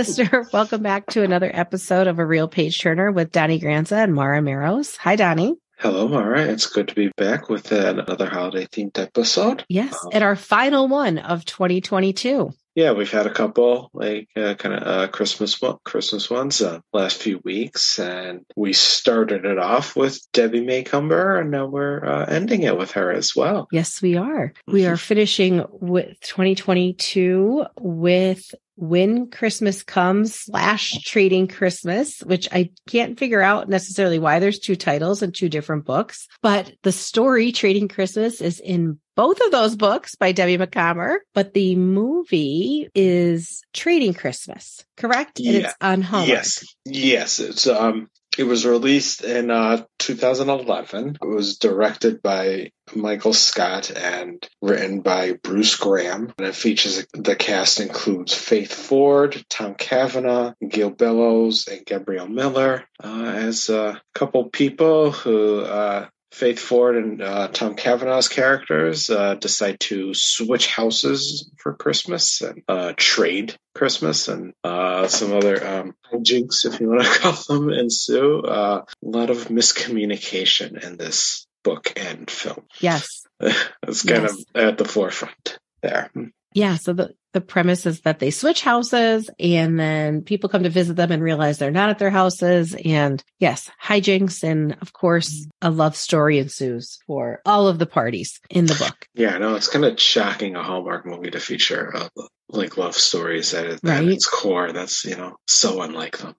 Listener. Welcome back to another episode of A Reel Page Turner with Donnie Granza and Mara Meros. Hi, Donnie. Hello, Mara. It's good to be back with another holiday themed episode. Yes, um, and our final one of 2022. Yeah, we've had a couple like uh, kind of uh, Christmas Christmas ones uh, last few weeks, and we started it off with Debbie Macomber, and now we're uh, ending it with her as well. Yes, we are. We are finishing with 2022 with when Christmas comes slash trading Christmas, which I can't figure out necessarily why there's two titles and two different books, but the story trading Christmas is in both of those books by Debbie Macomber, but the movie is Trading Christmas, correct? Yeah. And it's on Hallmark. Yes. Yes. It's, um, it was released in uh, 2011. It was directed by Michael Scott and written by Bruce Graham. And it features the cast includes Faith Ford, Tom Cavanagh, Gail Bellows, and Gabrielle Miller uh, as a couple people who uh, Faith Ford and uh, Tom Cavanagh's characters uh, decide to switch houses for Christmas and uh, trade Christmas, and uh, some other um, if you want to call them, ensue. Uh, a lot of miscommunication in this book and film. Yes, it's kind yes. of at the forefront there. Yeah. So the, the premise is that they switch houses and then people come to visit them and realize they're not at their houses. And yes, hijinks. And of course, a love story ensues for all of the parties in the book. Yeah. No, it's kind of shocking a Hallmark movie to feature uh, like love stories at, at right? its core. That's, you know, so unlike them.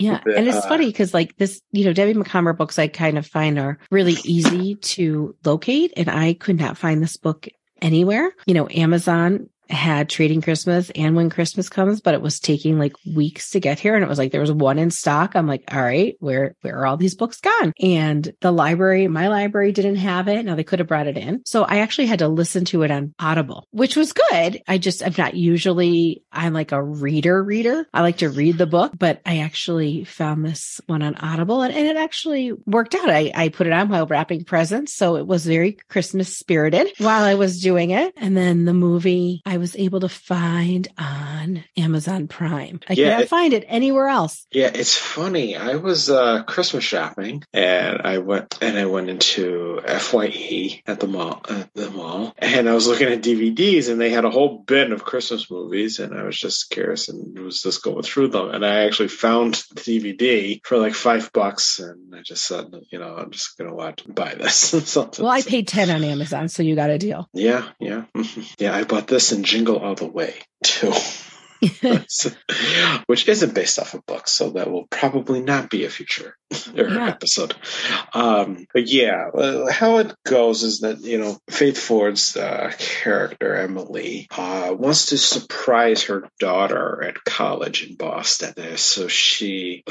Yeah. But, and it's uh, funny because like this, you know, Debbie Macomber books I kind of find are really easy to locate. And I could not find this book anywhere. You know, Amazon had trading Christmas and when Christmas comes, but it was taking like weeks to get here. And it was like there was one in stock. I'm like, all right, where where are all these books gone? And the library, my library didn't have it. Now they could have brought it in. So I actually had to listen to it on Audible, which was good. I just I'm not usually I'm like a reader reader. I like to read the book, but I actually found this one on Audible and, and it actually worked out. I, I put it on while wrapping presents. So it was very Christmas spirited while I was doing it. And then the movie I was able to find on Amazon Prime. I yeah, can't find it anywhere else. Yeah, it's funny. I was uh, Christmas shopping and I went and I went into FYE at the mall at the mall and I was looking at DVDs and they had a whole bin of Christmas movies and I was just curious and was just going through them and I actually found the DVD for like five bucks and I just said, you know, I'm just gonna watch buy this. well, I paid ten on Amazon, so you got a deal. Yeah, yeah, yeah. I bought this in Jingle All the Way too. which isn't based off of books, so that will probably not be a future yeah. episode. Um, but yeah, how it goes is that you know Faith Ford's uh, character Emily uh, wants to surprise her daughter at college in Boston, so she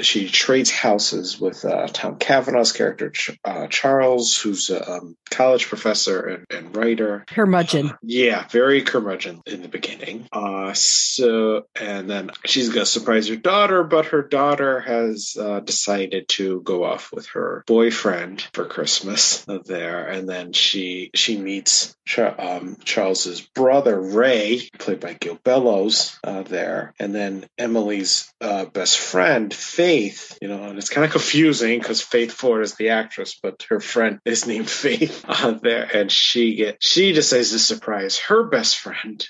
she trades houses with uh, Tom Cavanagh's character uh, Charles, who's a um, college professor and, and writer. Curmudgeon. Yeah, very curmudgeon in the beginning. Uh, so and then she's gonna surprise her daughter, but her daughter has decided decided to go off with her boyfriend for Christmas there, and then she she meets um, Charles's brother Ray, played by Gil Bellows, uh, there, and then Emily's uh, best friend Faith. You know, and it's kind of confusing because Faith Ford is the actress, but her friend is named Faith uh, there, and she get she decides to surprise her best friend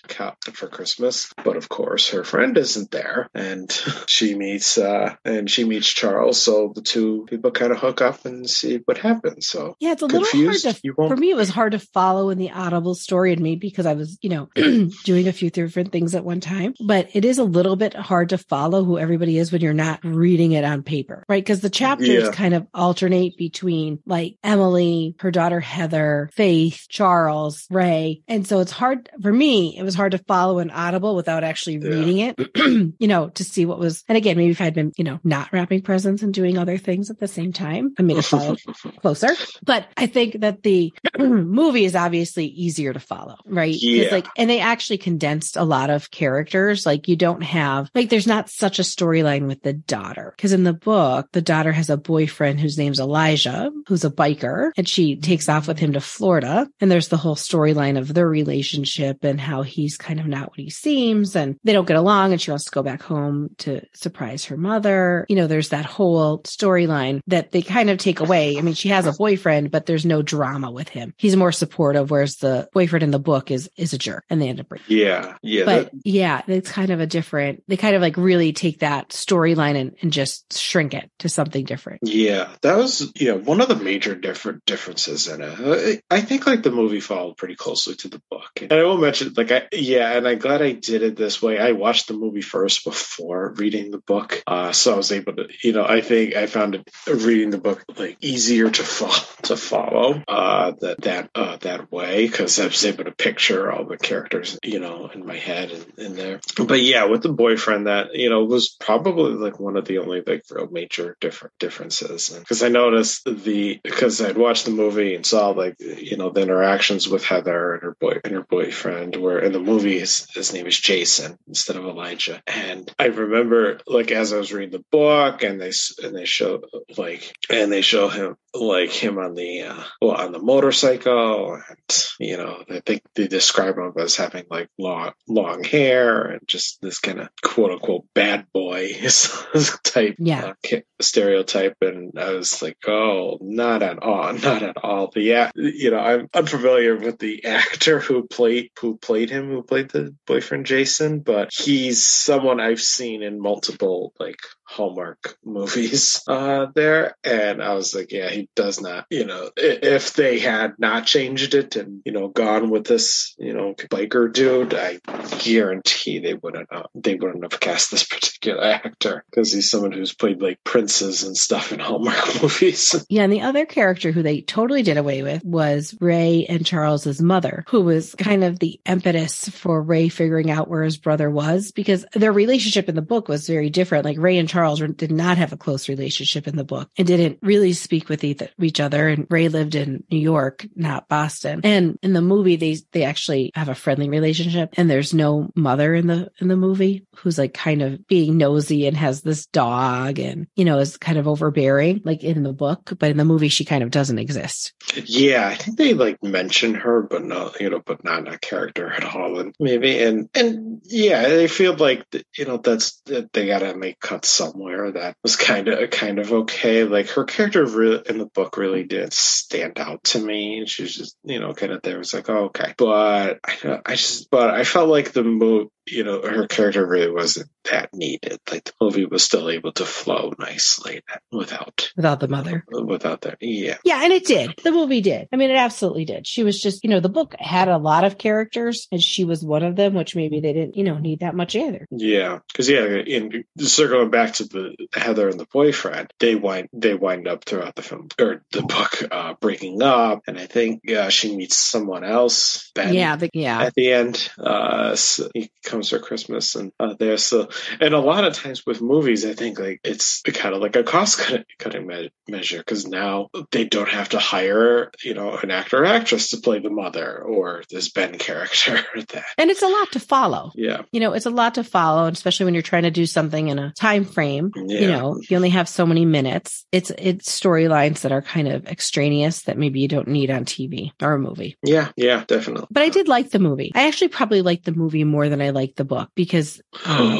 for Christmas, but of course her friend isn't there, and she meets uh, and she meets Charles. So the two people kind of hook up and see what happens. So yeah, it's a little hard to for me. It was hard to follow in the Audible story, and maybe because I was you know doing a few different things at one time. But it is a little bit hard to follow who everybody is when you're not reading it on paper, right? Because the chapters yeah. kind of alternate between like Emily, her daughter Heather, Faith, Charles, Ray, and so it's hard for me. It was hard to follow an Audible without actually yeah. reading it, you know, to see what was. And again, maybe if I'd been you know not wrapping presents and doing doing other things at the same time. I made it follow closer. But I think that the movie is obviously easier to follow, right? Yeah. Like, and they actually condensed a lot of characters. Like you don't have, like, there's not such a storyline with the daughter. Cause in the book, the daughter has a boyfriend whose name's Elijah, who's a biker and she takes off with him to Florida. And there's the whole storyline of their relationship and how he's kind of not what he seems and they don't get along and she wants to go back home to surprise her mother. You know, there's that whole storyline that they kind of take away. I mean, she has a boyfriend, but there's no drama with him. He's more supportive, whereas the boyfriend in the book is is a jerk and they end up breaking. Yeah. Yeah. But that- yeah, it's kind of a different they kind of like really take that storyline and, and just shrink it to something different. Yeah, that was you know one of the major different differences in it. I I think like the movie followed pretty closely to the book, and I will mention like I yeah, and I'm glad I did it this way. I watched the movie first before reading the book, uh, so I was able to you know I think I found it reading the book like easier to follow to follow uh, that that uh, that way because I was able to picture all the characters you know in my head and in there. But yeah, with the boyfriend, that you know was probably like one of the only like real major different differences because I noticed the because I'd watched the movie and saw like you know the interactions with Heather and her boy and her boyfriend where in the movie his, his name is Jason instead of Elijah and I remember like as I was reading the book and they and they show like and they show him like him on the uh, well on the motorcycle and you know I think they describe him as having like long long hair and just this kind of quote unquote bad boy type Yeah. uh, stereotype and I was like oh not at all not at all The yeah you know I'm unfamiliar with the actor who played who played him who played the boyfriend Jason but he's someone I've seen in multiple like Hallmark movies uh there and I was like yeah he does not you know if they had not changed it and you know gone with this you know biker dude I guarantee they wouldn't uh, they wouldn't have cast this particular actor because he's someone who's played like princes and stuff in Hallmark movies Yeah, and the other character who they totally did away with was Ray and Charles's mother, who was kind of the impetus for Ray figuring out where his brother was because their relationship in the book was very different. Like Ray and Charles did not have a close relationship in the book and didn't really speak with eith- each other. And Ray lived in New York, not Boston. And in the movie, they they actually have a friendly relationship, and there's no mother in the in the movie who's like kind of being nosy and has this dog and you know is kind of overbearing like in the book but in the movie she kind of doesn't exist Yeah, I think they like mention her, but no, you know, but not a character at all, and maybe, and and yeah, they feel like you know that's that they gotta make cuts somewhere. That was kind of kind of okay. Like her character really the book really didn't stand out to me. She was just you know kind of there. Was like oh, okay, but I, I just but I felt like the move. You know, her character really wasn't that needed. Like the movie was still able to flow nicely without without the mother without that. Yeah. yeah and it did the movie did i mean it absolutely did she was just you know the book had a lot of characters and she was one of them which maybe they didn't you know need that much either Yeah, because yeah, in circling back to the Heather and the boyfriend, they wind they wind up throughout the film or the book uh, breaking up, and I think uh, she meets someone else. Ben, yeah yeah At the end, uh, so he comes for Christmas, and uh, there. So, and a lot of times with movies, I think like it's kind of like a cost cutting, cutting me- measure because now they don't have to hire, you know, an actor or actress to play the mother or this Ben character. that and it's a lot to follow yeah, you know it's a lot to follow especially when you're trying to do something in a time frame yeah. you know you only have so many minutes it's it's storylines that are kind of extraneous that maybe you don't need on tv or a movie Yeah, yeah, definitely. but i did like the movie i actually probably liked the movie more than i liked the book because um,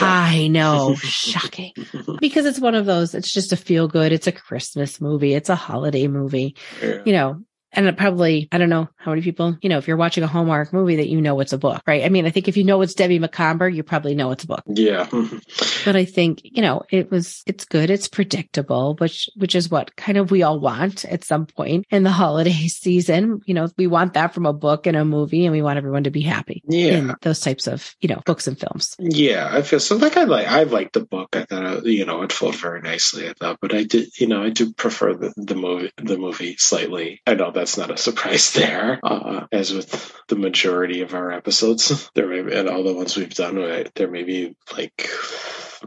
i know shocking because it's one of those it's just a feel good it's a christmas movie it's a holiday movie Yeah. you know and it probably, I don't know how many people, you know, if you're watching a Hallmark movie that you know it's a book, right? I mean, I think if you know it's Debbie Macomber, you probably know it's a book. Yeah. But I think, you know, it was, it's good. It's predictable, which, which is what kind of we all want at some point in the holiday season. You know, we want that from a book and a movie and we want everyone to be happy Yeah. those types of, you know, books and films. Yeah, I feel so. Like I like, I liked the book. I thought, uh, you know, it flowed very nicely. I thought, but I did, you know, I do prefer the, the movie, the movie slightly. I know that's not a surprise there, uh, as with the majority of our episodes. There may be, and all the ones we've done, there may be like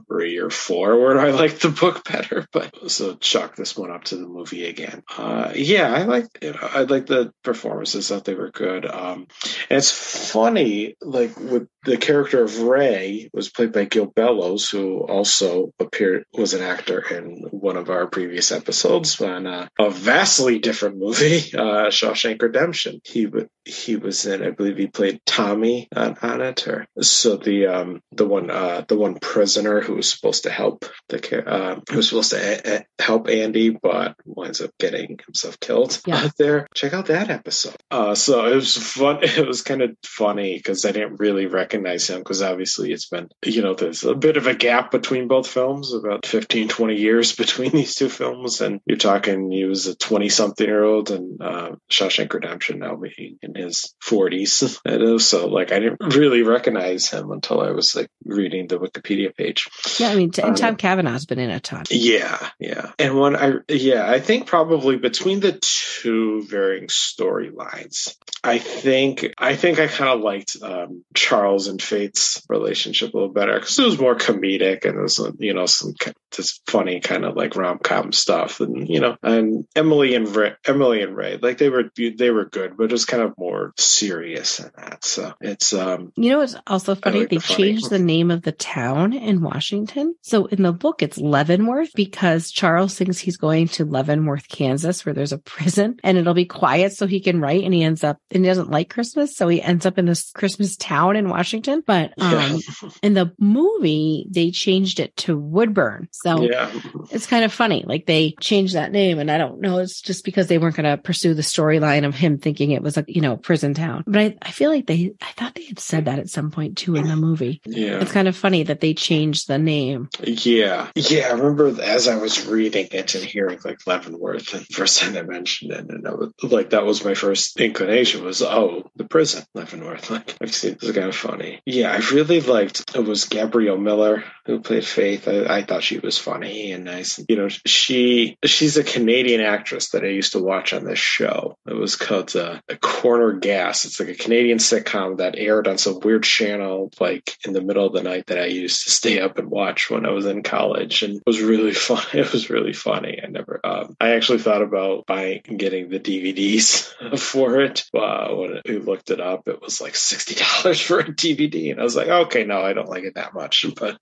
three or four where I like the book better, but so chalk this one up to the movie again. Uh, yeah, I like you know, I like the performances. Thought they were good. Um, and it's funny, like with the character of Ray was played by Gil Bellows, who also appeared was an actor in one of our previous episodes on uh, a vastly different movie, uh, Shawshank Redemption. He he was in, I believe, he played Tommy on, on it, or so the um the one uh the one prisoner who was supposed to help the uh, who was supposed to a- a- help Andy, but winds up getting himself killed yeah. out there. Check out that episode. Uh, so it was fun. It was kind of funny because I didn't really recognize him because obviously it's been you know there's a bit of a gap between both films, about 15, 20 years between these two films, and you're talking he was a 20 something year old and uh, Shawshank Redemption now being in his 40s. And so like I didn't really recognize him until I was like reading the Wikipedia page. Yeah, I mean, and um, Tom Cavanagh's been in a ton. Yeah, yeah, and when I yeah, I think probably between the two varying storylines, I think I think I kind of liked um, Charles and Faith's relationship a little better because it was more comedic and it was you know some this funny kind of like rom com stuff and you know and Emily and Ray, Emily and Ray like they were they were good but it was kind of more serious than that so it's um you know it's also funny? like they the changed the name of the town in Washington. So in the book it's Leavenworth because Charles thinks he's going to Leavenworth Kansas where there's a prison and it'll be quiet so he can write and he ends up and he doesn't like Christmas so he ends up in this Christmas town in Washington. But um yeah. in the movie they changed it to Woodburn so yeah. it's kind of funny. Like they changed that name and I don't know. It's just because they weren't going to pursue the storyline of him thinking it was a, you know, prison town. But I, I feel like they, I thought they had said that at some point too in the movie. Yeah. It's kind of funny that they changed the name. Yeah. Yeah. I remember as I was reading it and hearing like Leavenworth and first time I mentioned it and I was like, that was my first inclination was, oh, the prison, Leavenworth. Like I've seen, it's kind of funny. Yeah. I really liked, it was Gabrielle Miller who played Faith. I, I thought she was funny and nice. You know, she she's a Canadian actress that I used to watch on this show. It was called uh, Corner Gas. It's like a Canadian sitcom that aired on some weird channel like in the middle of the night that I used to stay up and watch when I was in college, and it was really fun. It was really funny. I never. Um, I actually thought about buying and getting the DVDs for it. Uh, when we looked it up, it was like sixty dollars for a DVD, and I was like, okay, no, I don't like it that much, but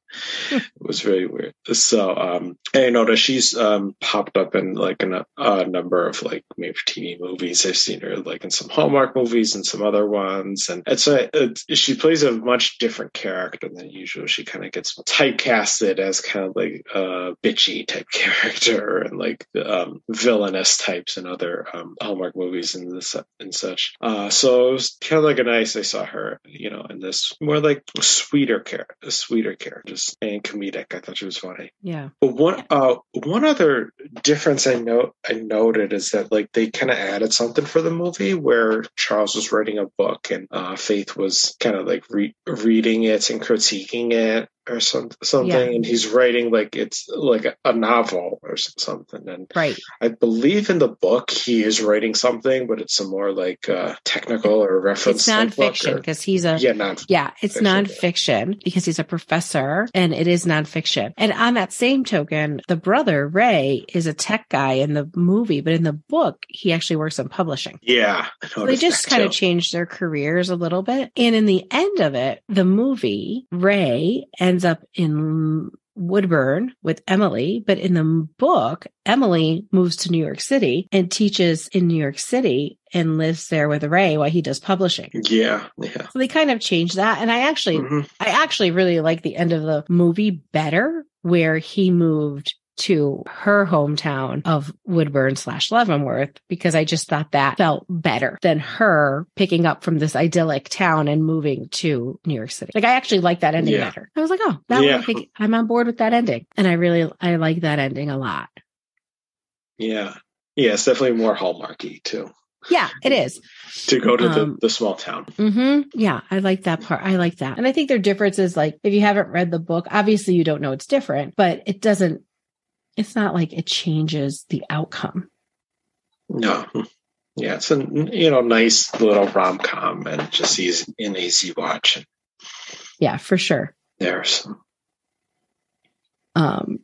it was really weird. So um, I noticed she's um, popped up in like a, number of like maybe TV movies. I've seen her like in some Hallmark movies and some other ones, and it's a it's, she plays a much different character than usual. She kind of gets typecasted as kind of like a bitchy type character and like um, villainous types in other um, Hallmark movies and this and such. Uh, so it was kind of like a nice. I saw her, you know, in this more like sweeter character, a sweeter character, just and comedic. I thought she was funny. Yeah. But one uh one other difference I note I noted is that like they kind of added something for the movie where Charles was writing a book and uh, Faith was kind of like re- reading it and critiquing it or some, something yeah. and he's writing like it's like a, novel or something and right. I believe in the book he is writing something but it's a more like uh technical or reference it's nonfiction because he's a yeah non yeah it's nonfiction because he's a professor and it is nonfiction. And on that same token the brother ray is a tech guy in the movie but in the book he actually works in publishing. Yeah so they just kind too. of changed their careers a little bit. And in the end of it the movie ray and ends up in Woodburn with Emily, but in the book, Emily moves to New York City and teaches in New York City and lives there with Ray while he does publishing. Yeah, yeah. So they kind of changed that, and I actually, mm-hmm. I actually really like the end of the movie better, where he moved to her hometown of Woodburn slash Leavenworth because I just thought that felt better than her picking up from this idyllic town and moving to New York City. Like I actually like that ending yeah. better. I was like, oh, that yeah. one, I I'm on board with that ending. And I really, I like that ending a lot. Yeah. Yeah. It's definitely more hallmarky too. Yeah, it is. To go to um, the, the small town. Mm-hmm. Yeah, I like that part. I like that. And I think their difference is like, if you haven't read the book, obviously you don't know it's different, but it doesn't it's not like it changes the outcome. No. Yeah, it's a you know nice little rom com and just easy an easy watch. Yeah, for sure. There's Um,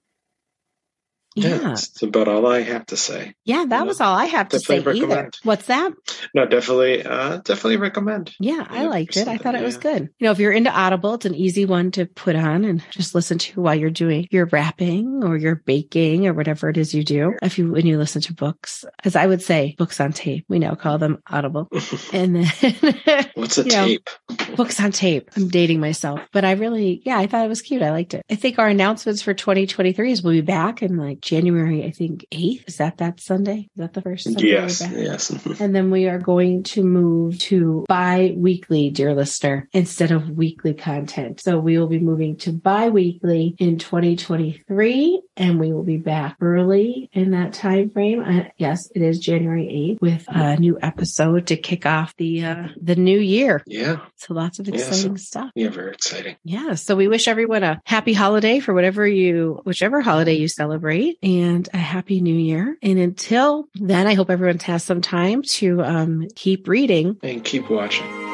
Yeah, that's about all I have to say. Yeah, that Yeah. was all I have to say Definitely either. recommend. What's that? No, definitely, uh, definitely recommend. Yeah, I liked it. I thought it was yeah. good. You know, if you're into Audible, it's an easy one to put on and just listen to while you're doing your wrapping or your baking or whatever it is you do. If you when you listen to books, as I would say, books on tape. We now call them Audible. And then What's a You know, tape? books on tape. I'm dating myself, but I really, yeah, I thought it was cute. I liked it. I think our announcements for 2023 is we'll be back in like January, I think 8th. Is that that Sunday? Is that the first Sunday? Yes, back? yes. And then we are going to move to bi-weekly, dear listener, instead of weekly content. So we will be moving to bi-weekly in 2023 and we will be back early in that time frame. Uh, yes, it is January 8th with a new episode to kick off the, uh, the new year. yeah, So lots of Yeah, so- exciting stuff. yeah, very exciting. Yeah. So we wish everyone a happy holiday for whatever you, whichever holiday you celebrate and a happy new year. And until then, I hope everyone has some time to, um, keep reading And keep watching.